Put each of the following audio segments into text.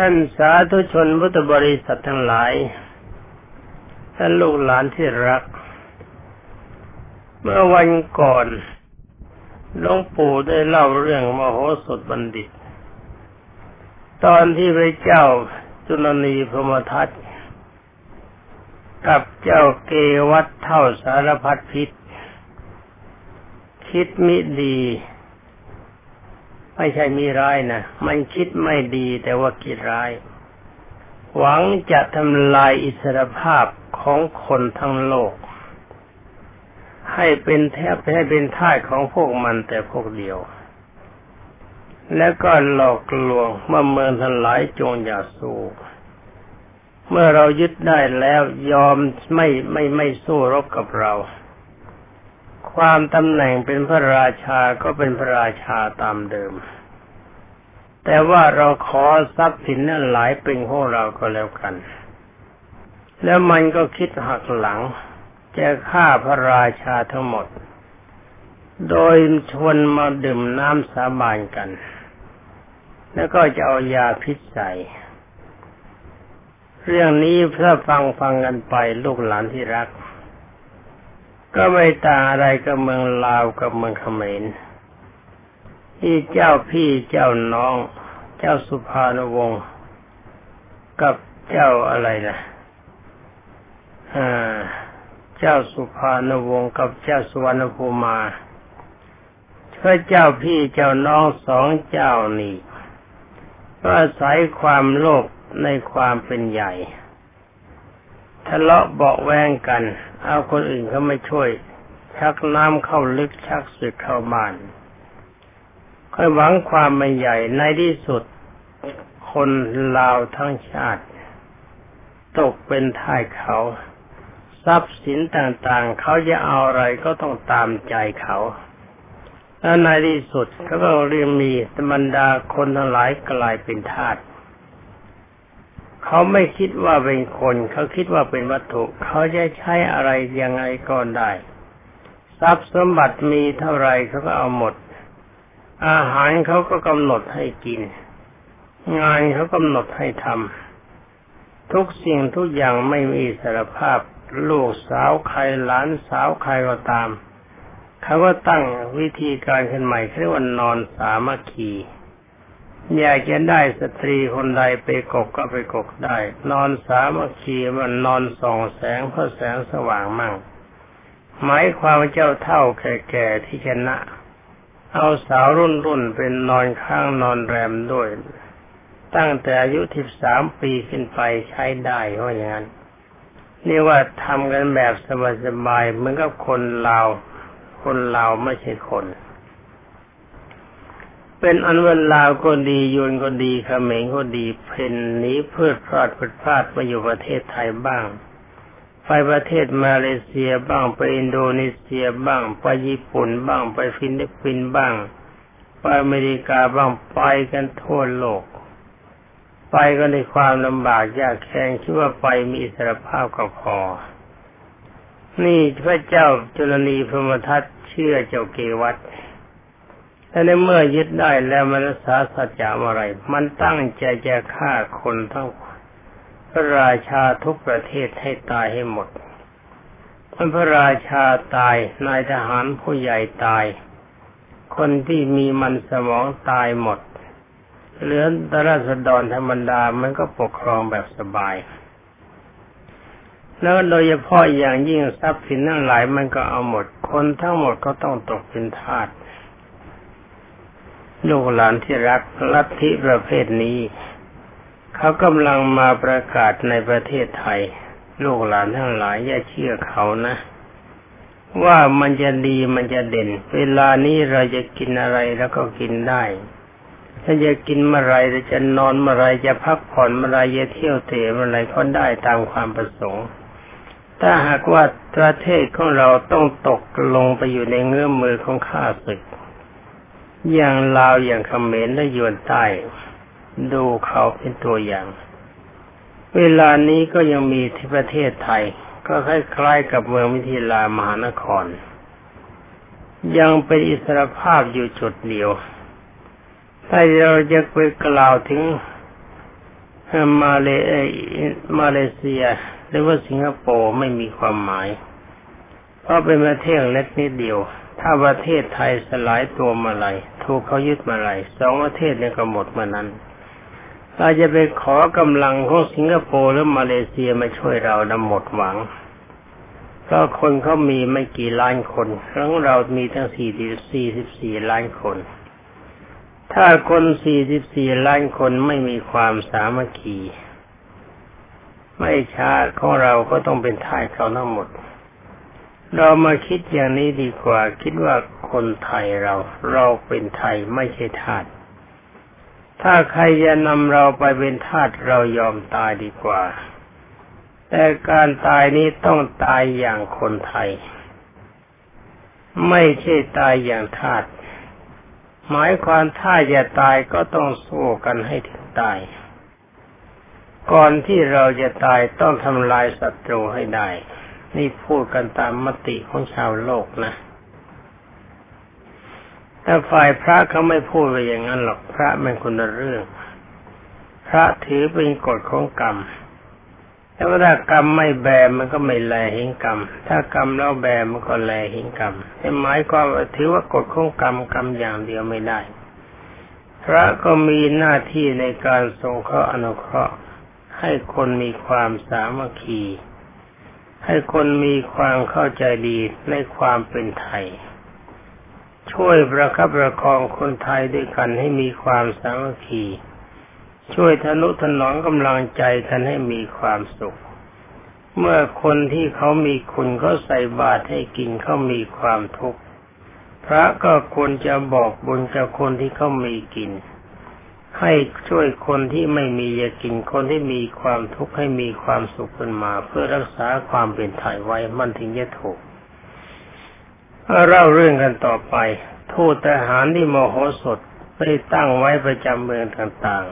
ท่านสาธุชนพุทธบริษัททั้งหลาย ท่านลูกหลานที่รัก เมื่อวันก่อนหลวงปู่ได้เล่าเรื่องมโหสถบัณฑิต ตอนที่พระเจ้าจุลนีพรมทัตกับเจ้าเกวัตเท่าสารพัดพิษ คิดมิดี ไม่ใช่มีร้ายนะมันคิดไม่ดีแต่ว่าคิดร้าย หวังจะทำลายอิสรภาพของคนทั้งโลก ให้เป็นแทบให้เป็นท่าของพวกมันแต่พวกเดียว แล้วก็หลอกลวงเมื่อเมืองทั้งหลายจงอย่าสู้เมื่อเรายึดได้แล้วยอมไม่ไม่ไม่สู้รบกับเรา ความตำแหน่งเป็นพระราชาก็เป็นพระราชาตามเดิม แต่ว่าเราขอทรัพย์สินนั้นหลายเป็นของเราก็แล้วกัน แล้วมันก็คิดหักหลังจะฆ่าพระราชาทั้งหมด โดยชวนมาดื่มน้ำสาบานกัน แล้วก็จะเอายาพิษใส่เรื่องนี้เพื่อฟังฟังกันไปลูกหลานที่รัก ก็ไม่ต่างอะไรกับเมืองลาวกับเมืองเขมรที่เจ้าพี่เจ้าน้อง เจ้าสุภานวงศ์กับเจ้าอะไรนะอ่าเจ้าสุภานวงศ์กับเจ้าสุวรรณภูมาพระเจ้าพี่เจ้าน้องสองเจ้านี่ก็อาศัยความโลภในความเป็นใหญ่ ทะเลาะเบาแวงกัน เอาคนอื่นเขาไม่ช่วย ชักน้ำเข้าลึกชักสึกเข้าบ้านค่อยหวังความไม่ใหญ่ในที่สุด คนลาวทั้งชาติ ตกเป็นท่ายเขา ทรัพย์สินต่างๆ เขาจะเอาอะไรก็ต้องตามใจเขาแล้วในที่สุดเขาก็เรียกมีบรรดาคนทั้งหลายกลายเป็นทาส เขาไม่คิดว่าเป็นคน เขาคิดว่าเป็นวัตถุ เขาจะใช้อะไรยังไงก็ได้ ทรัพย์สมบัติมีเท่าไรเขาก็เอาหมด อาหารเขาก็กำหนดให้กิน งานเขากำหนดให้ทำทุกสิ่งทุกอย่างไม่มีสารภาพ ลูกสาวใครหลานสาวใครก็ตาม เขาก็ตั้งวิธีการขึ้นใหม่เรียกว่านอนสามัคคี อยากจะได้สตรีคนใดไปกกก็ไปกกได้ นอนสามัคคีมันนอนส่องแสงเพราะแสงสว่างมั่งหมายความเจ้าเท่าแก่ๆที่ชนะ เอาสาวรุ่นรุ่นเป็นนอนข้างนอนแรมด้วย ตั้งแต่อายุทิบสามปีขึ้นไปใช้ได้เพราะอย่างนั้นนี่ว่าทำกันแบบสบายๆเหมือนกับคนลาว คนลาวไม่ใช่คน เป็นอันวันลาวก็ดียวนก็ดีเขมรก็ดีเพนนี้เพื่อพลาดพลาดมาอยู่ประเทศไทยบ้าง ไปประเทศมาเลเซียบ้างไปอินโดนีเซียบ้าง ไปญี่ปุ่นบ้างไปฟิลิปปินส์บ้าง ไปอเมริกาบ้างไปกันทั่วโลก ไปก็ในความลำบากยากแค้นคิดว่าไปมีอิสรภาพก็พอ นี่พระเจ้าจุลนีพรหมทัตเชื่อเจ้าเกวัต แต่ในเมื่อยึดได้แล้วมันรักษาสัจจะอะไร มันตั้งใจจะฆ่าคนทั้งพระราชาทุกประเทศให้ตายให้หมดเมื่อพระราชาตาย นายทหารผู้ใหญ่ตาย คนที่มีมันสมองตายหมด เหลือตราษฎรธรรมดา มันก็ปกครองแบบสบาย แล้วโดยเฉพาะอย่างยิ่งทรัพย์สินทั้งหลายมันก็เอาหมด คนทั้งหมดก็ต้องตกเป็นทาส ลูกหลานที่รักลัทธิประเภทนี้ เขากำลังมาประกาศในประเทศไทย ลูกหลานทั้งหลายอย่าเชื่อเขานะ ว่ามันจะดีมันจะเด่น เวลานี้เราจะกินอะไรแล้วก็กินได้ถ้าจะกินเมื่อไรจะนอนเมื่อไรจะพักผ่อนเมื่อไรจะเที่ยวเตะเมื่อไรก็ได้ตามความประสงค์ ถ้าหากว่าประเทศของเราต้องตกลงไปอยู่ในเงื้อมมือของข้าศึก อย่างลาวอย่างเขมรและยวนใต้ ดูเขาเป็นตัวอย่าง เวลานี้ก็ยังมีที่ประเทศไทย ก็คล้ายๆกับเมืองมิถิลามหานคร ยังเป็นอิสรภาพอยู่จุดเดียวถ้าเราจะไปกล่าวถึงมาเลมาเลเซีย หรือว่าสิงคโปร์ไม่มีความหมาย เพราะเป็นประเทศเล็กนิดเดียว ถ้าประเทศไทยสลายตัวมาไหลถูกเขายึดมาไหลสองประเทศเนี่ยก็หมดมานั้นเราจะไปขอกำลังของสิงคโปร์หรือมาเลเซียมาช่วยเราดำหมดหวังเพราคนเขามีไม่กี่ล้านคนของเรามีทั้งสี่สี่สิบสี่ล้านคน ถ้าคนสี่สิบสี่ล้านคนไม่มีความสามัคคี ไม่ช้าของเราก็ต้องเป็นทายเขาทั้งหมด เรามาคิดอย่างนี้ดีกว่า คิดว่าคนไทยเรา เราเป็นไทยไม่ใช่ทาสถ้าใครจะนำเราไปเป็นทาสเรายอมตายดีกว่า แต่การตายนี้ต้องตายอย่างคนไทย ไม่ใช่ตายอย่างทาสหมายความถ้าจะตายก็ต้องสู้กันให้ถึงตาย ก่อนที่เราจะตายต้องทำลายศัตรูให้ได้ นี่พูดกันตามมติของชาวโลกนะแต่ฝ่ายพระเขาไม่พูดไปอย่างนั้นหรอกพระเป็นคนละเรื่อง พระถือเป็นกฎของกรรมแต่ว่าถ้ากรรมไม่แบมันก็ไม่แลเห็นกรรม ถ้ากรรมแล้วแบมันก็แลเห็นกรรมหมายความว่าถือว่ากฎของกรรมกรรมอย่างเดียวไม่ได้ พระก็มีหน้าที่ในการทรงเคราะห์อนุเคราะห์ให้คนมีความสามัคคี ให้คนมีความเข้าใจดีในความเป็นไทย ช่วยประคับประคองคนไทยด้วยกันให้มีความสามัคคี ช่วยทนุถนอมกำลังใจกันให้มีความสุข เมื่อคนที่เขามีคุณเขาใส่บาตรให้กินเขามีความทุกข์พระก็ควรจะบอกบุญกับคนที่เขามีกิน ให้ช่วยคนที่ไม่มีจะกินคนที่มีความทุกข์ให้มีความสุขขึ้นมา เพื่อรักษาความเป็นไทยไว้มันถึงจะถูกเล่าเรื่องกันต่อไป ทูตทหารที่มโหสถไปตั้งไว้ประจำเมืองต่าง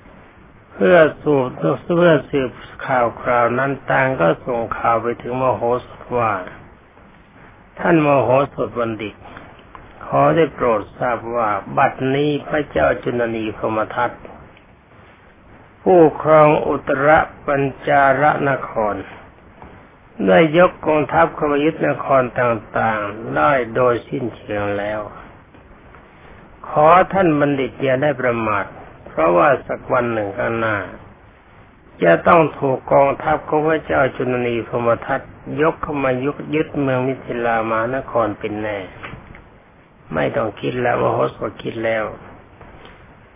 ๆ เพื่อสูบเพื่อสืบข่าวคราวนั้นต่างก็ส่งข่าวไปถึงมโหสถว่า ท่านมโหสถบัณฑิต ขอได้โปรดทราบว่าบัดนี้พระเจ้าจุนนีพรมทัตผู้ครองอุตรปัญจารนคร ได้ยกกองทัพเข้ามายึดนครต่างๆ ได้โดยสิ้นเชิงแล้ว ขอท่านบัณฑิตอย่าได้ประมาท เพราะว่าสักวันหนึ่งข้างหน้า จะต้องถูกกองทัพของพระเจ้าจุลนีพมทัตยกเข้ามายุยึดเมืองมิถิลามานครเป็นแน่ ไม่ต้องคิดแล้วว่าโหสถคิดแล้ว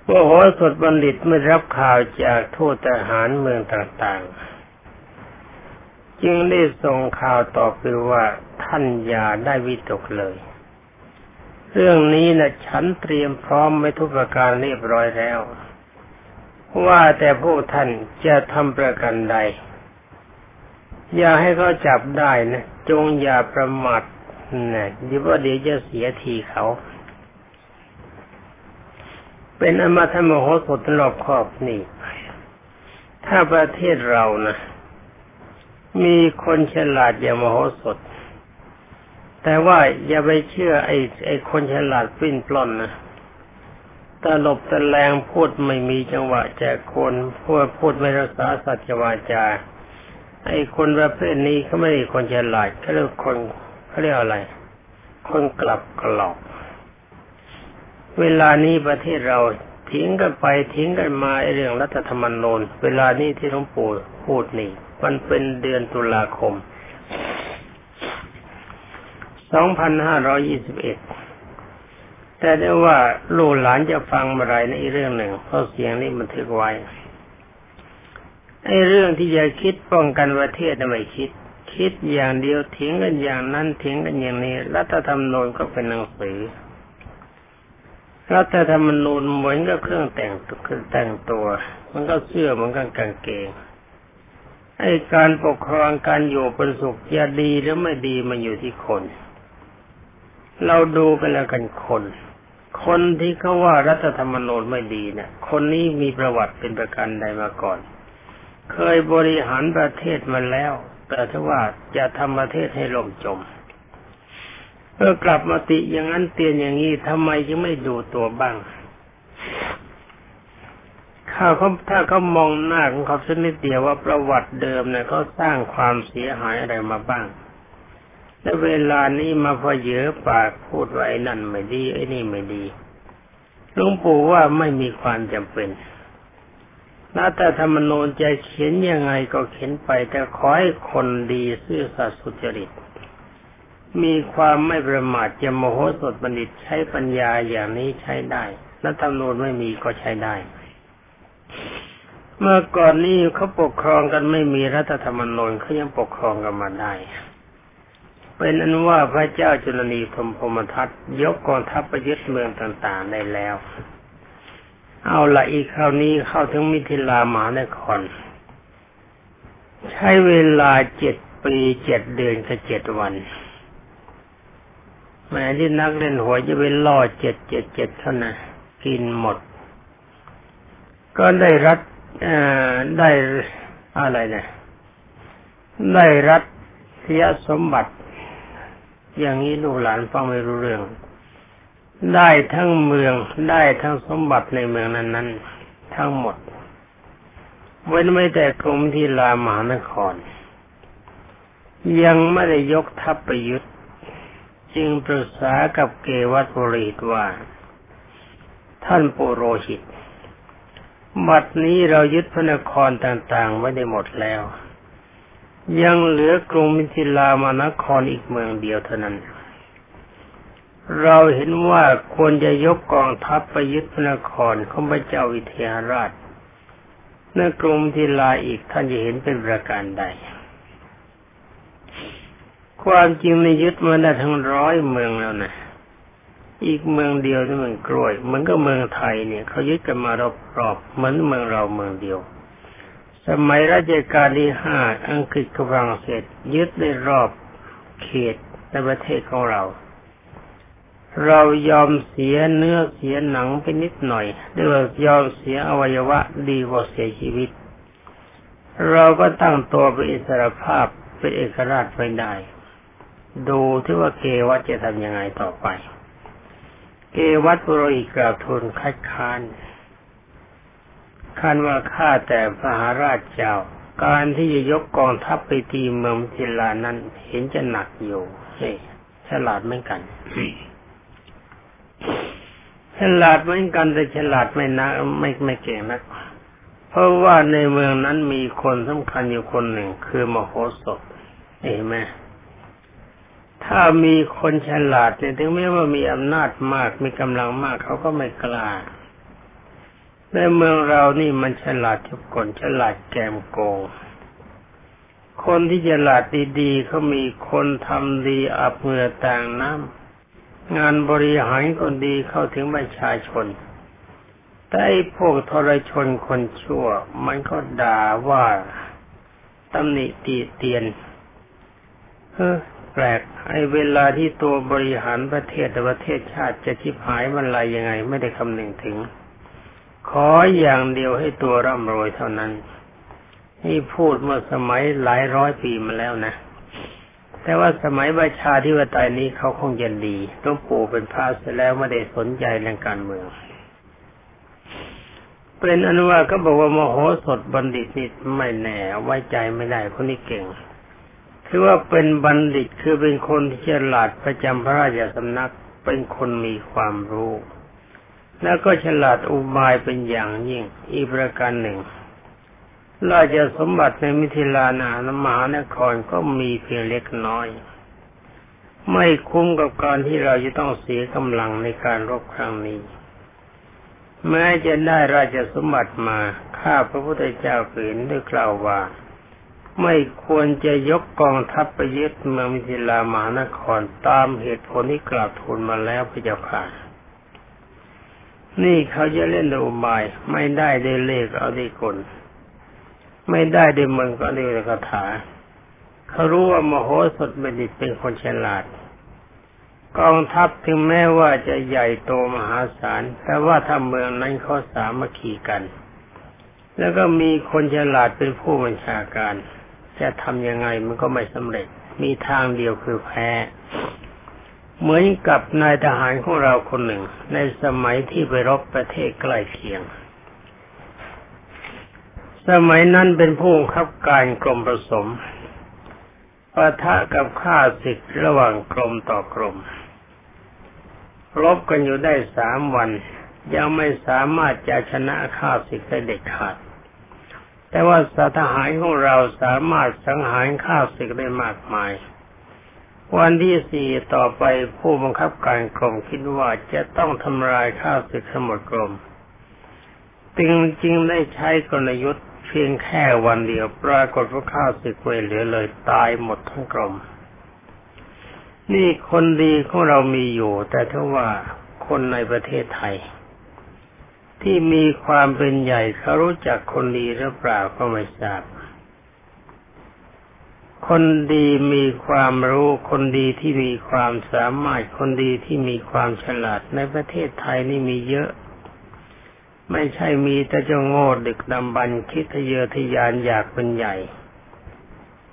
ว่าโหสถบัณฑิตเมื่อรับข่าวจากทูตทหารเมืองต่างๆ จึงได้ส่งข่าวต่อไปว่าท่านอย่าได้วิตกเลย เรื่องนี้นะฉันเตรียมพร้อมไว้ทุกประการเรียบร้อยแล้ว ว่าแต่พวกท่านจะทำประกันใด อย่าให้เขาจับได้นะ จงอย่าประมาท นะดีว่าเดี๋ยวจะเสียทีเขา เป็นอมาธรรมโหสถรอบครอบนี่ ถ้าประเทศเรานะมีคนฉลาดอย่างมโหสถ แต่ว่าอย่าไปเชื่อไอ้ไอ้คนฉลาดปิ้นปล้นนะตลบตะแลงพูดไม่มีจังหวะแจกคนพูดพูดไม่รักษาสัจวาจา ไอ้คนประเภทนี้เขาไม่ใช่คนฉลาดเขาเรียกคน เขาเรียกอะไร คนกลับกรอกเวลานี้ประเทศเราทิ้งกันไปทิ้งกันมาไอเรื่องรัฐธรรมนูญเวลานี้ที่หลวงปู่พูดนี่ มันเป็นเดือนตุลาคม 2521 แต่ได้ว่าลูกหลานจะฟังอะไรในเรื่องหนึ่งเพราะเสียงนี้มันทึกไว้ไอ้เรื่องที่จะคิดป้องกันประเทศไม่คิด คิดอย่างเดียวทิ้งกันอย่างนั้นทิ้งกันอย่างนี้ รัฐธรรมนูญก็เป็นหนังสือรัฐธรรมนูญเหมือนกับเครื่องแต่งเครื่องแต่งตัว มันก็เสื้อเหมันก็กางเกงไอ้การปกครองการอยู่เป็นสุขจะดีหรือไม่ดีมันอยู่ที่คน เราดูกันแล้วกันคน คนที่เขาว่ารัฐธรรมนูญไม่ดีเนะี่ย คนนี้มีประวัติเป็นประกันใดมาก่อน เคยบริหารประเทศมาแล้ว แต่ถ้าว่าจะทำประเทศให้ล่มจมเมื่อกลับมาติอย่างนั้นเตียนอย่างนี้ทำไมจึงไม่ดูตัวบ้างข้าเขาถ้าเขามองหน้าของเขาสักนิดเดียวว่าประวัติเดิมเนี่ยเขาสร้างความเสียหายอะไรมาบ้าง และเวลานี้มาพอเยอะปากพูดว่าไอ้นั่นไม่ดีไอ้นี่ไม่ดีหลวงปู่ว่าไม่มีความจำเป็น นาแต่ธรรมนูญจะเขียนยังไงก็เขียนไป แต่ขอให้คนดีซื่อสัตย์สุจริต มีความไม่ประมาทจะโมโหสดบัณฑิตใช้ปัญญาอย่างนี้ใช้ได้และธรรมนูญไม่มีก็ใช้ได้ เมื่อก่อนนี้เขาปกครองกันไม่มีรัฐธรรมนูญเขายังปกครองกันมาได้เป็นอันว่าพระเจ้าจุลนีธมพมทัตยกกองทัพไปยึดเมืองต่างๆได้แล้ว เอาละอีกคราวนี้เข้าถึงมิถิลามหานคร ใช้เวลาเจ็ดปีเจ็ดเดือนกับเจ็ดวันแม้ที่นักเล่นหัวจะไปล่อเจ็ดเจ็ดเจ็ดเท่านั้นกินหมด ก็ได้รัฐได้อะไรเนี่ยได้รัฐทยสมบัติ อย่างนี้ลูกหลานฟังไม่รู้เรื่อง ได้ทั้งเมืองได้ทั้งสมบัติในเมืองนั้น ๆ ทั้งหมด เว้นไม่แต่กรมที่ลามหานคร ยังไม่ได้ยกทัพไปยุทธจึงปรึกษากับเกวัตบริตว่า ท่านปุโรหิต บัดนี้เรายึดพระนครต่างๆ ไว้ได้หมดแล้ว ยังเหลือกรุงมิถิลามานครอีกเมืองเดียวเท่านั้น เราเห็นว่าควรจะยกกองทัพไปยึดพระนครของพระเจ้าวิเทหราชในกรุงทีลาอีกท่านจะเห็นเป็นประการใด ความจริงในยึดมาได้ทั้งร้อยเมืองแล้วนะอีกเมืองเดียวที่เมืองกล้วยเหมือนกับเมืองไทยเนี่ยเขายึดกันมารอบๆเหมือนเมืองเราเมืองเดียว สมัยรัชกาลที่ห้าอังกฤษกับฝรั่งเศสยึดได้รอบเขตในประเทศของเรา เรายอมเสียเนื้อเสียหนังไปนิดหน่อยด้วยยอมเสียอวัยวะดีกว่าเสียชีวิต เราก็ตั้งตัวเป็นอิสรภาพเป็นเอกราชไปได้ ดูที่ว่าเกวัตจะทำยังไงต่อไป เกวัตปุโรหิตกราบทูลคัดค้านคันว่าข้าแต่พระหาราชเจ้า การที่จะยกกองทัพไปตีเมืองจิลานั้น เห็นจะหนักอยู่เฮ้ฉลาดเหมือนกัน ฉลาดเหมือนกันแต่ฉลาดไม่นักไม่ไม่เก่งนักเพราะว่าในเมืองนั้นมีคนสำคัญอยู่คนหนึ่ง คือมโหสถเห็นไหมถ้ามีคนฉลาดเนี่ยถึงแม้ว่ามีอำนาจมากมีกำลังมากเขาก็ไม่กล้าในเมืองเรานี่มันฉลาดทุกคนฉลาดแกมโกงคนที่ฉลาดดีๆเขามีคนทำดีอับเหงื่อต่างน้ำ งานบริหารคนดีเข้าถึงประชาชน แต่ไอ้พวกทรชนคนชั่ว มันก็ด่าว่าตำหนิตีเตียนเออแปลกไอ้เวลาที่ตัวบริหารประเทศแต่ประเทศชาติจะชิบหายมันไรยังไง ไม่ได้คำนึงถึง ขออย่างเดียวให้ตัวร่ำรวยเท่านั้น นี่พูดเมื่อสมัยหลายร้อยปีมาแล้วนะ แต่ว่าสมัยประชาธิปไตยนี้เขาคงจะดีต้องปู่เป็นพระเสร็จแล้วไม่ได้สนใจเรื่องการเมือง เป็นอนุว่าก็บอกว่ามโหสถบัณฑิตนี่ไม่แน่ไว้ใจไม่ได้คนนี้เก่งคือว่าเป็นบัณฑิตคือเป็นคนที่ฉลาดประจำพระราชสำนักเป็นคนมีความรู้ แล้วก็ฉลาดอุบายเป็นอย่างยิ่งอีกประการหนึ่ง ราชสมบัติในมิถิลานานมหานครก็มีเพียงเล็กน้อย ไม่คุ้มกับการที่เราจะต้องเสียกำลังในการรบครั้งนี้ แม้จะได้ราชสมบัติมาข้าพระพุทธเจ้าเห็นด้วยกล่าวว่า ไม่ควรจะยกกองทัพไปยึดเมืองมิถิลามหานครตามเหตุผลที่กล่าวทูลมาแล้วพระเจ้าค่ะนี่เขาจะเล่นดูบายไม่ได้ได้เลขเอาได้กล ไม่ได้ด้วยมึงก็ได้ด้วยคาถาเขารู้ว่ามโหสถบัณฑิตเป็นคนฉลาด กองทัพถึงแม้ว่าจะใหญ่โตมหาศาล แต่ว่าถ้าเมืองนั้นเขาสามัคคีกัน แล้วก็มีคนฉลาดเป็นผู้บัญชาการ จะทำยังไงมันก็ไม่สำเร็จ มีทางเดียวคือแพ้ เหมือนกับนายทหารของเราคนหนึ่ง ในสมัยที่ไปรบประเทศใกล้เคียง สมัยนั้นเป็นผู้บังคับการกรมผสมปะทะกับข้าศึกระหว่างกรมต่อกรมรบกันอยู่ได้สามวัน ยังไม่สามารถจะชนะข้าศึกได้เด็ดขาด แต่ว่าสทหารของเราสามารถสังหารข้าศึกได้มากมาย วันที่สี่ต่อไปผู้บังคับการกรมคิดว่าจะต้องทำลายข้าศึกทั้งหมดกรมจึงจริงได้ใช้กลยุทธ์ เพียงแค่วันเดียวปรากฏว่าข้าศึกเวเหลือเลยตายหมดทั้งกรมนี่คนดีของเรามีอยู่ แต่ถ้าว่าคนในประเทศไทย ที่มีความเป็นใหญ่เขารู้จักคนดีหรือเปล่าก็ไม่ทราบคนดีมีความรู้คนดีที่มีความสามารถคนดีที่มีความฉลาดในประเทศไทยนี่มีเยอะ ไม่ใช่มีแต่จ้าโง่ดึกดำบรรคิดทะเยอทะยานอยากเป็นใหญ่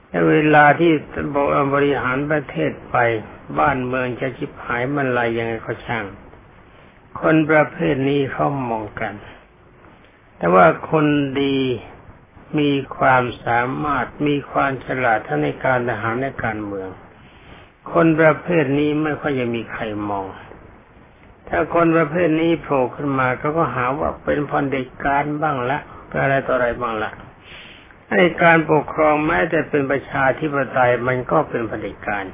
แต่เวลาที่บริหารประเทศไป บ้านเมืองจะชิบหายมันไรยังไงก็ช่าง คนประเภทนี้เขามองกัน แต่ว่าคนดีมีความสามารถมีความฉลาดทั้งในการทหารและการเมือง คนประเภทนี้ไม่ค่อยจะมีใครมอง ถ้าคนประเภทนี้โผล่ขึ้นมาเขาก็หาว่าเป็นพันเด็กการบ้างละเป็นอะไรต่ออะไรบ้างละในการปกครองแม้แต่เป็นประชาธิปไตยมันก็เป็นผด็จการ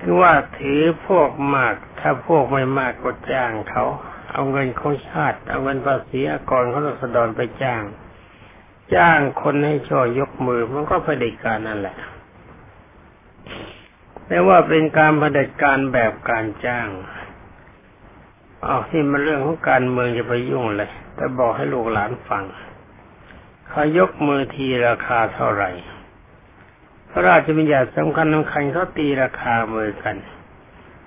คือว่าถือพวกมาก ถ้าพวกไม่มากก็จ้างเขา เอาเงินของชาติ เอาเงินภาษีอากรเขาสดอนไปจ้าง จ้างคนให้ช่วยยกมือมันก็ผด็จการนั่นแหละแต่ว่าเป็นการผด็จการแบบการจ้าง เอาที่มันเรื่องของการเมืองจะไปยุ่งเลย แต่บอกให้ลูกหลานฟังเขายกมือทีราคาเท่าไหร่ พระราชบัญญัติสำคัญสำคัญเขาตีราคามือกัน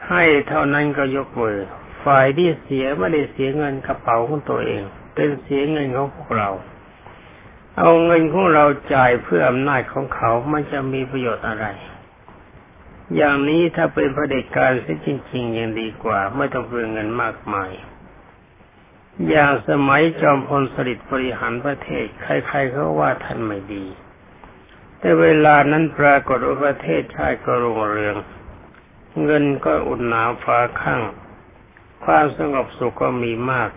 ให้เท่านั้นก็ยกมือ ฝ่ายที่เสียไม่ได้เสียเงินกระเป๋าของตัวเอง เป็นเสียเงินของพวกเรา เอาเงินของเราจ่ายเพื่ออำนาจของเขามันจะมีประโยชน์อะไร อย่างนี้ถ้าเป็นพระเด็จการซะจริง ๆ ยังดีกว่า ไม่ต้องเปลืองเงินมากมาย อย่างสมัยจอมพลสฤษดิ์บริหารประเทศ ใครๆเขาว่าท่านไม่ดี แต่เวลานั้นปรากฏว่าประเทศชาติก็รุ่งเรือง เงินก็อุ่นหนาวฟ้าข้างความสงบสุขก็มีมาก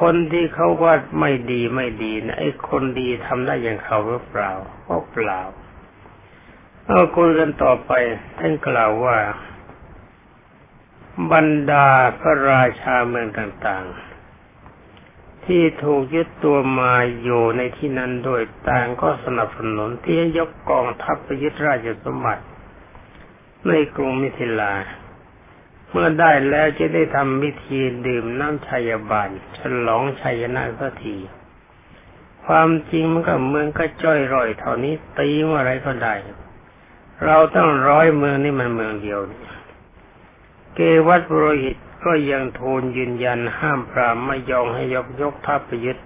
คนที่เขาว่าไม่ดีไม่ดีนะไอ้คนดีทำได้อย่างเขาหรือเปล่าก็เปล่า เอาคุยกันต่อไปท่านกล่าวว่า บรรดาพระราชาเมืองต่างๆ ที่ถูกยึดตัวมาอยู่ในที่นั้นโดยต่างก็สนับสนุนที่จะยกกองทัพไปยึดราชสมบัติ ในกรุงมิถิลา เมื่อได้แล้วจะได้ทำพิธีดื่มน้ำชัยบาลฉลองชัยนาสักทีความจริงมันก็เมืองก็จ้อยร่อยเท่านี้ตีเมื่อไรก็ได้ เราต้องร้อยเมืองนี่มันเมืองเดียว เกวัตปรหิตก็ยังทูลยืนยันห้ามพรามไม่ยอมให้ยกยกทัพไปยึด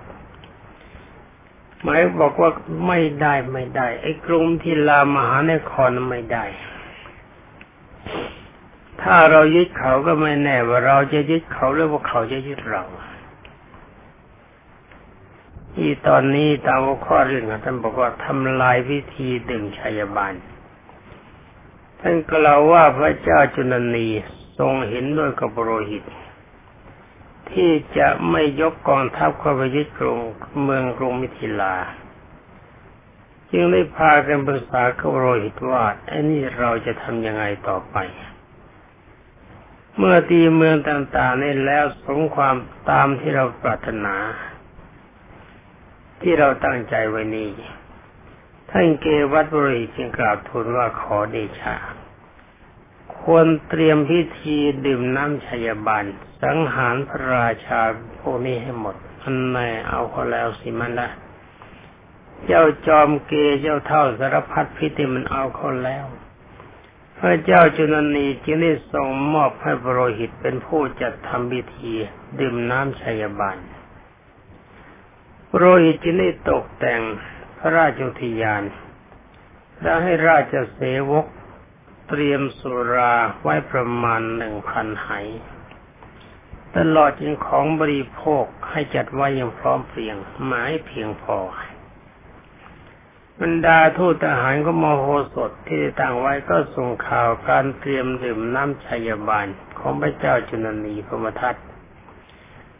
หมายบอกว่าไม่ได้ไม่ได้ ไอ้กรุงที่ลามหานครไม่ได้ ถ้าเรายึดเขาก็ไม่แน่ว่าเราจะยึดเขาหรือว่าเขาจะยึดเราที่ตอนนี้ตามข้อเรื่องท่านบอกว่าทำลายวิธีดึงชัยบาล ท่านกล่าวว่าพระเจ้าจุลนีทรงเห็นด้วยกับโรหิต ที่จะไม่ยกกองทัพเข้าไปยึดกรุงเมืองกรุงมิถิลา จึงได้พากันปรึกษากับโรหิตว่าไอ้นี่เราจะทำยังไงต่อไป เมื่อตีเมืองต่างๆนี่แล้วสงความตามที่เราปรารถนา ที่เราตั้งใจไว้นี้ ท่านเกวัตบริจึงกราบทูลว่าขอเดชะ ควรเตรียมพิธีดื่มน้ำชัยบาลสังหารพระราชาพวกนี้ให้หมดอันไหนเอาเขาแล้วสิมันละเจ้าจอมเกเจ้าเท่าสารพัดพิธีมันเอาเขาแล้ว พระเจ้าจุนนีจึงได้ทรงมอบให้บรหิตเป็นผู้จัดทำพิธีดื่มน้ำชัยบาลบรหิตจึงได้ตกแต่ง พระราชอุทยาน และให้ราชเสวกเตรียมสุราไว้ประมาณหนึ่งพันไหตลอดจนของบริโภคให้จัดไว้อย่างพร้อมเพรียงหมายเพียงพอบรรดาทูตทหารก็มโหสถที่ตั้งไว้ก็ส่งข่าวการเตรียมดื่มน้ำชัยบาลของพระเจ้าจุนนีพมทัต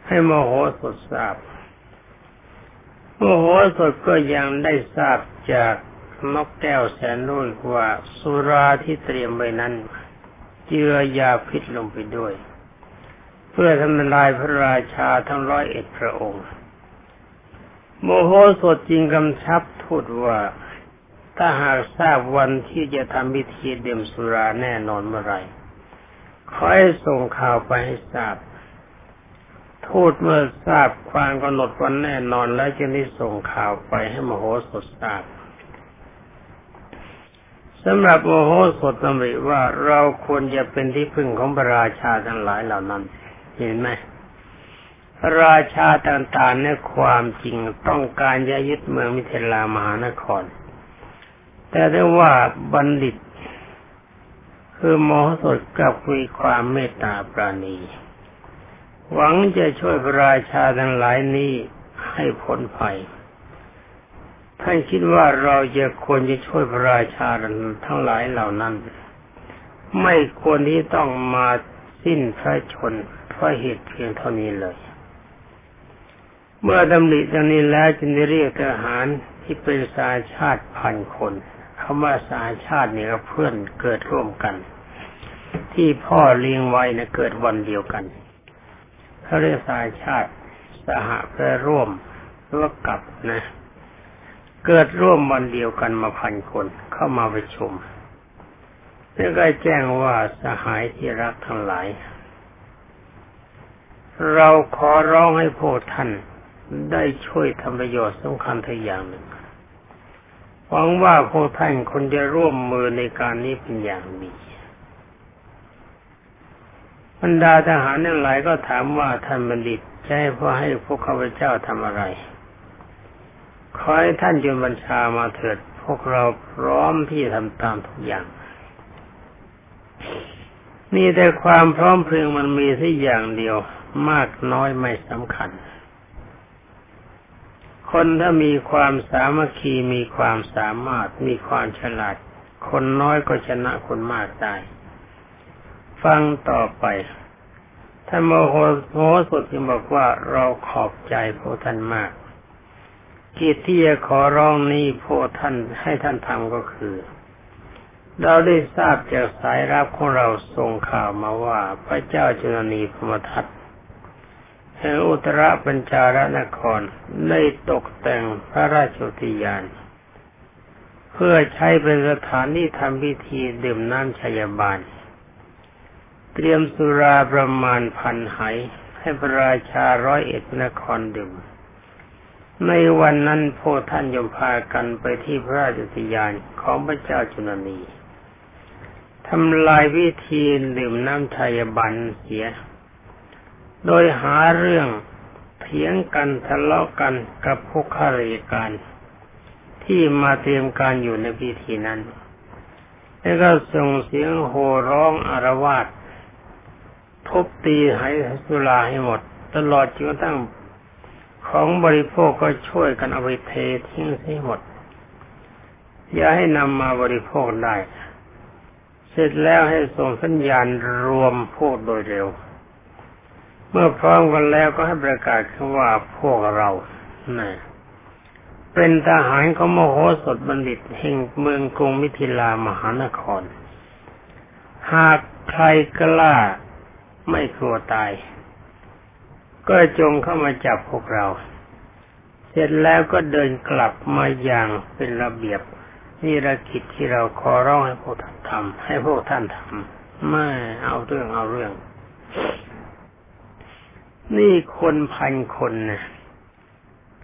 ให้มโหสถทราบ มโหสถก็ยังได้ทราบจากนกแก้วแสนรุ่นว่าสุราที่เตรียมไว้นั้น เจือยาพิษลงไปด้วย เพื่อทำลายพระราชาทั้งร้อยเอ็ดพระองค์ โมโหสดจริงกำชับทูตว่า ถ้าหากทราบวันที่จะทำพิธีเดื่มสุราแน่นอนเมื่อไรขอให้ส่งข่าวไปให้ทราบ ทูตเมื่อทราบความกำหนดวันแน่นอนแล้วจึงได้ส่งข่าวไปให้มโหสถทราบสำหรับโมโหสดตำริว่าเราควรจะเป็นที่พึ่งของพระราชาทั้งหลายเหล่านั้น เห็นไหมพระราชาต่างๆในความจริงต้องการจะยึดเมืองมิเทลามหานคร แต่ได้ว่าบัณฑิต คือโมโหสดกับมีความเมตตาปราณี หวังจะช่วยพระราชาทั้งหลายนี้ให้พ้นภัยท่านคิดว่าเราจะควรจะช่วยพระราชาทั้งหลายเหล่านั้น ไม่ควรที่ต้องมาสิ้นพระชนเพราะเหตุเพียงเท่านี้เลย เมื่อดำริดังนี้แล้วจึงได้เรียกทหารที่เป็นสาชาติพันคนคำว่าสาชาติเนี่ก็เพื่อนเกิดร่วมกัน ที่พ่อเลี้ยงไว้นะเกิดวันเดียวกัน เขาเรียกสาชาติ สหเพื่อร่วมหรือว่ากับนะ เกิดร่วมวันเดียวกันมาพันคนเข้ามาประชุมแล้วก็แจ้งว่าสหายที่รักทั้งหลาย เราขอร้องให้พวกท่านได้ช่วยทำประโยชน์สำคัญทุกอย่างหนึ่งหวังว่าพวกท่านคนจะร่วมมือในการนี้เป็นอย่างดี บรรดาทหารทั้งหลายก็ถามว่าท่านบัณฑิตจะให้พ่อให้พวกข้าพเจ้าทำอะไร ขอให้ท่านจุนบัญชามาเถิด พวกเราพร้อมที่ทำตามทุกอย่าง นี่แต่ความพร้อมเพรียงมันมีที่อย่างเดียว มากน้อยไม่สำคัญ คนถ้ามีความสามัคคีมีความสามารถมีความฉลาด คนน้อยก็ชนะคนมากได้ ฟังต่อไปท่านโมโหโหสดจึงบอกว่าเราขอบใจพระท่านมากกิจที่จะขอร้องนี้พวกท่านให้ท่านทำก็คือ เราได้ทราบจากสายรับของเราส่งข่าวมาว่า พระเจ้าจุลนีพมทัตแห่งอุตรปัญจารนครได้ตกแต่งพระราชอุทยาน เพื่อใช้เป็นสถานที่ทำพิธีดื่มน้ำชัยบาล เตรียมสุราประมาณพันไหให้พระราชาร้อยเอ็ดนครดื่ม ในวันนั้นพวกท่านยมพากันไปที่พระราชสิยานของพระเจ้าจุลนีทำลายวิธีดื่มน้ำชัยบันเสีย โดยหาเรื่องเถียงกันทะเลาะกันกับพวกข้าราชการ ที่มาเตรียมการอยู่ในพิธีนั้น แล้วก็ส่งเสียงโห่ร้องอารวาส ทุบตีให้สุราให้หมด ตลอดจนกระทั่งของบริโภคก็ช่วยกันเอาไปเททิ้งให้หมด อย่าให้นำมาบริโภคได้ เสร็จแล้วให้ส่งสัญญาณรวมพวกโดยเร็ว เมื่อพร้อมกันแล้วก็ให้ประกาศคำว่าพวกเรานะเป็นทหารของมโหสถบัณฑิตแห่งเมืองกรุงมิถิลามหานคร หากใครกล้า ไม่กลัวตาย ก็จงเข้ามาจับพวกเรา เสร็จแล้วก็เดินกลับมาอย่างเป็นระเบียบนี่ระกิจที่เราขอร้องให้พวกท่านทำให้พวกท่านทำไม่เอาเรื่องเอาเรื่อง นี่คนพันคนนะ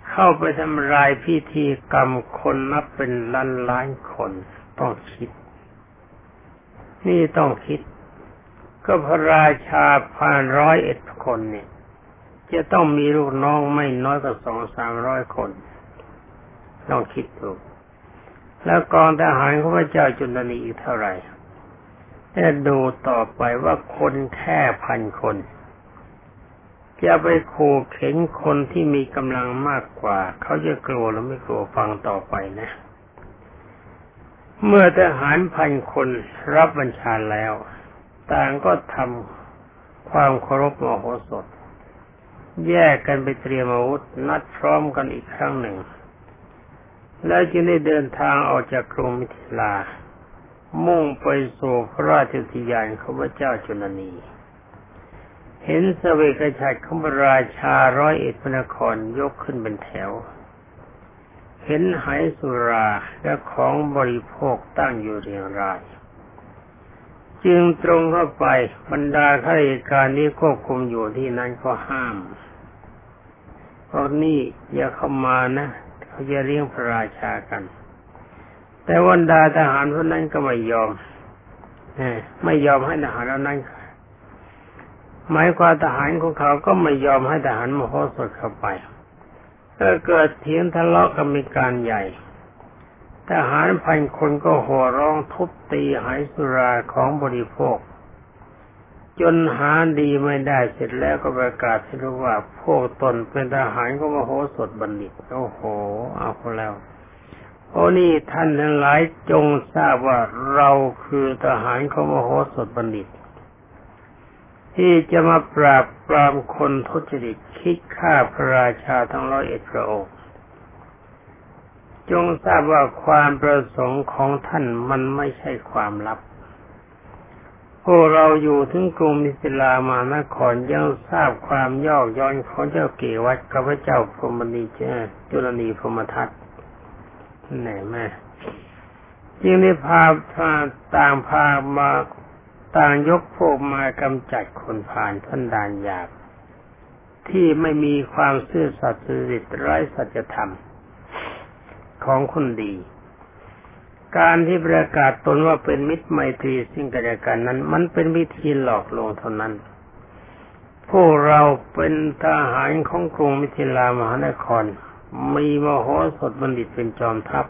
เข้าไปทำลายพิธีกรรมคนนับเป็นล้านล้านคน ต้องคิด นี่ต้องคิด ก็พระราชาพันร้อยเอ็ดคนเนี่ย จะต้องมีลูกน้องไม่น้อยกว่าสองสามร้อยคนลองคิดดูแล้วกองทหารของพระเจ้าจุลนีอีกเท่าไหร่จะดูต่อไปว่าคนแค่พันคน จะไปขู่เข็นคนที่มีกำลังมากกว่า เขาจะกลัวหรือไม่กลัวฟังต่อไปนะ เมื่อทหารพันคนรับบัญชาแล้ว ต่างก็ทำความเคารพมโหสถ แยกกันไปเตรียมอาวุธนัดพร้อมกันอีกครั้งหนึ่ง แล้วจึงได้เดินทางออกจากกรุงมิถิลา มุ่งไปสู่พระราชอุทยานของพระเจ้าจุลนี เห็นสเวกชัดของพระราชาร้อยเอ็ดพนครยกขึ้นเป็นแถว เห็นไหสุราและของบริโภคตั้งอยู่เรียงราย จึงตรงเข้าไปบรรดาข้าราชการนี้ควบคุมอยู่ที่นั้นก็ห้ามเพราะนี่อย่าเข้ามานะเขาจะเลี้ยงพระราชากัน แต่วันดาทหารพวกนั้นก็ไม่ยอมไม่ยอมให้ทหารเหล่านั้นหมายความทหารของเขาก็ไม่ยอมให้ทหารมโหสถเข้าไปก็เกิดเถียงทะเลาะกันมีการใหญ่ ทหารพันคนก็หัวร้องทุบตีหายสุราของบริโภค จนหาดีไม่ได้เสร็จแล้วก็ประกาศให้รู้ว่า พวกตนเป็นทหารก็มโหสถบัณฑิต โอ้โห เอาแล้วโอ้นี่ท่านทั้งหลายจงทราบว่าเราคือทหารของมโหสถบัณฑิต ที่จะมาปราบปรามคนทุจริตคิดฆ่าพระราชาทั้งร้อยเอ็ดพระองค์ จงทราบว่าความประสงค์ของท่านมันไม่ใช่ความลับ พวกเราอยู่ถึงกรุงมิสิลามานครยังทราบความย่อย้อนของเจ้าเกวัดกับพระเจ้าพรมณีเจ้าจุลนีพรมทัตไหนแม่จึงได้พาพาต่างพามาต่างยกพวกมากำจัดคนผ่านท่านดานหยาบ ที่ไม่มีความซื่อสัตย์สุจริตไร้สัจธรรม ของคนดี การที่ประกาศตนว่าเป็นมิตรไมตรีสิ่งกันและกันนั้น มันเป็นวิธีหลอกลวงเท่านั้น พวกเราเป็นทหารของกรุงมิถิลามหานคร มีมโหสถบัณฑิตเป็นจอมทัพ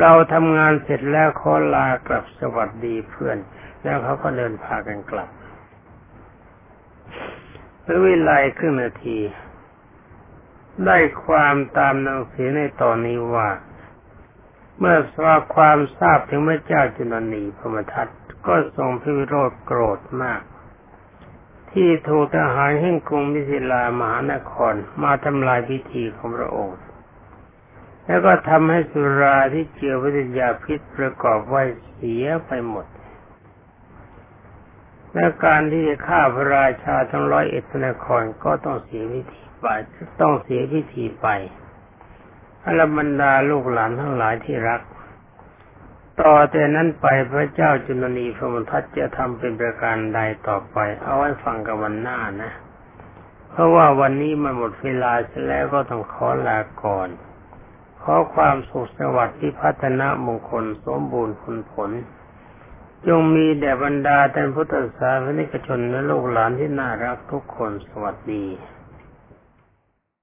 เราทำงานเสร็จแล้วขอลากลับสวัสดีเพื่อน แล้วเขาก็เดินพากันกลับเมื่อวิไลครึ่งนาที ได้ความตามหนังสือในตอนนี้ว่า เมื่อสวาความทราบถึงพระเจ้าจุลนีพมทัตก็ทรงพิโรธโกรธมาก ที่ถูกทหารแห่งกรุงมิสิลามหานครมาทำลายพิธีของพระองค์แล้วก็ทำให้สุราที่เจือวิทยาพิษประกอบไว้เสียไปหมด และการที่จะฆ่าพระราชาทั้งร้อยเอ็ดนครก็ต้องเสียวิธี ไปต้องเสียพิธีไปอรบรรดาลูกหลานทั้งหลายที่รัก ต่อแต่นั้นไปพระเจ้าจุลนีพระมทัตจะทำเป็นประการใดต่อไป เอาไว้ฟังกับวันหน้านะ เพราะว่าวันนี้มันหมดเวลาเสียแล้วก็ต้องขอลาก่อน ขอความสุขสวัสดิ์ที่พัฒนามงคลสมบูรณ์ผลผล จงมีแด่บรรดาท่านพุทธศาสนิกชนและลูกหลานที่น่ารักทุกคนสวัสดี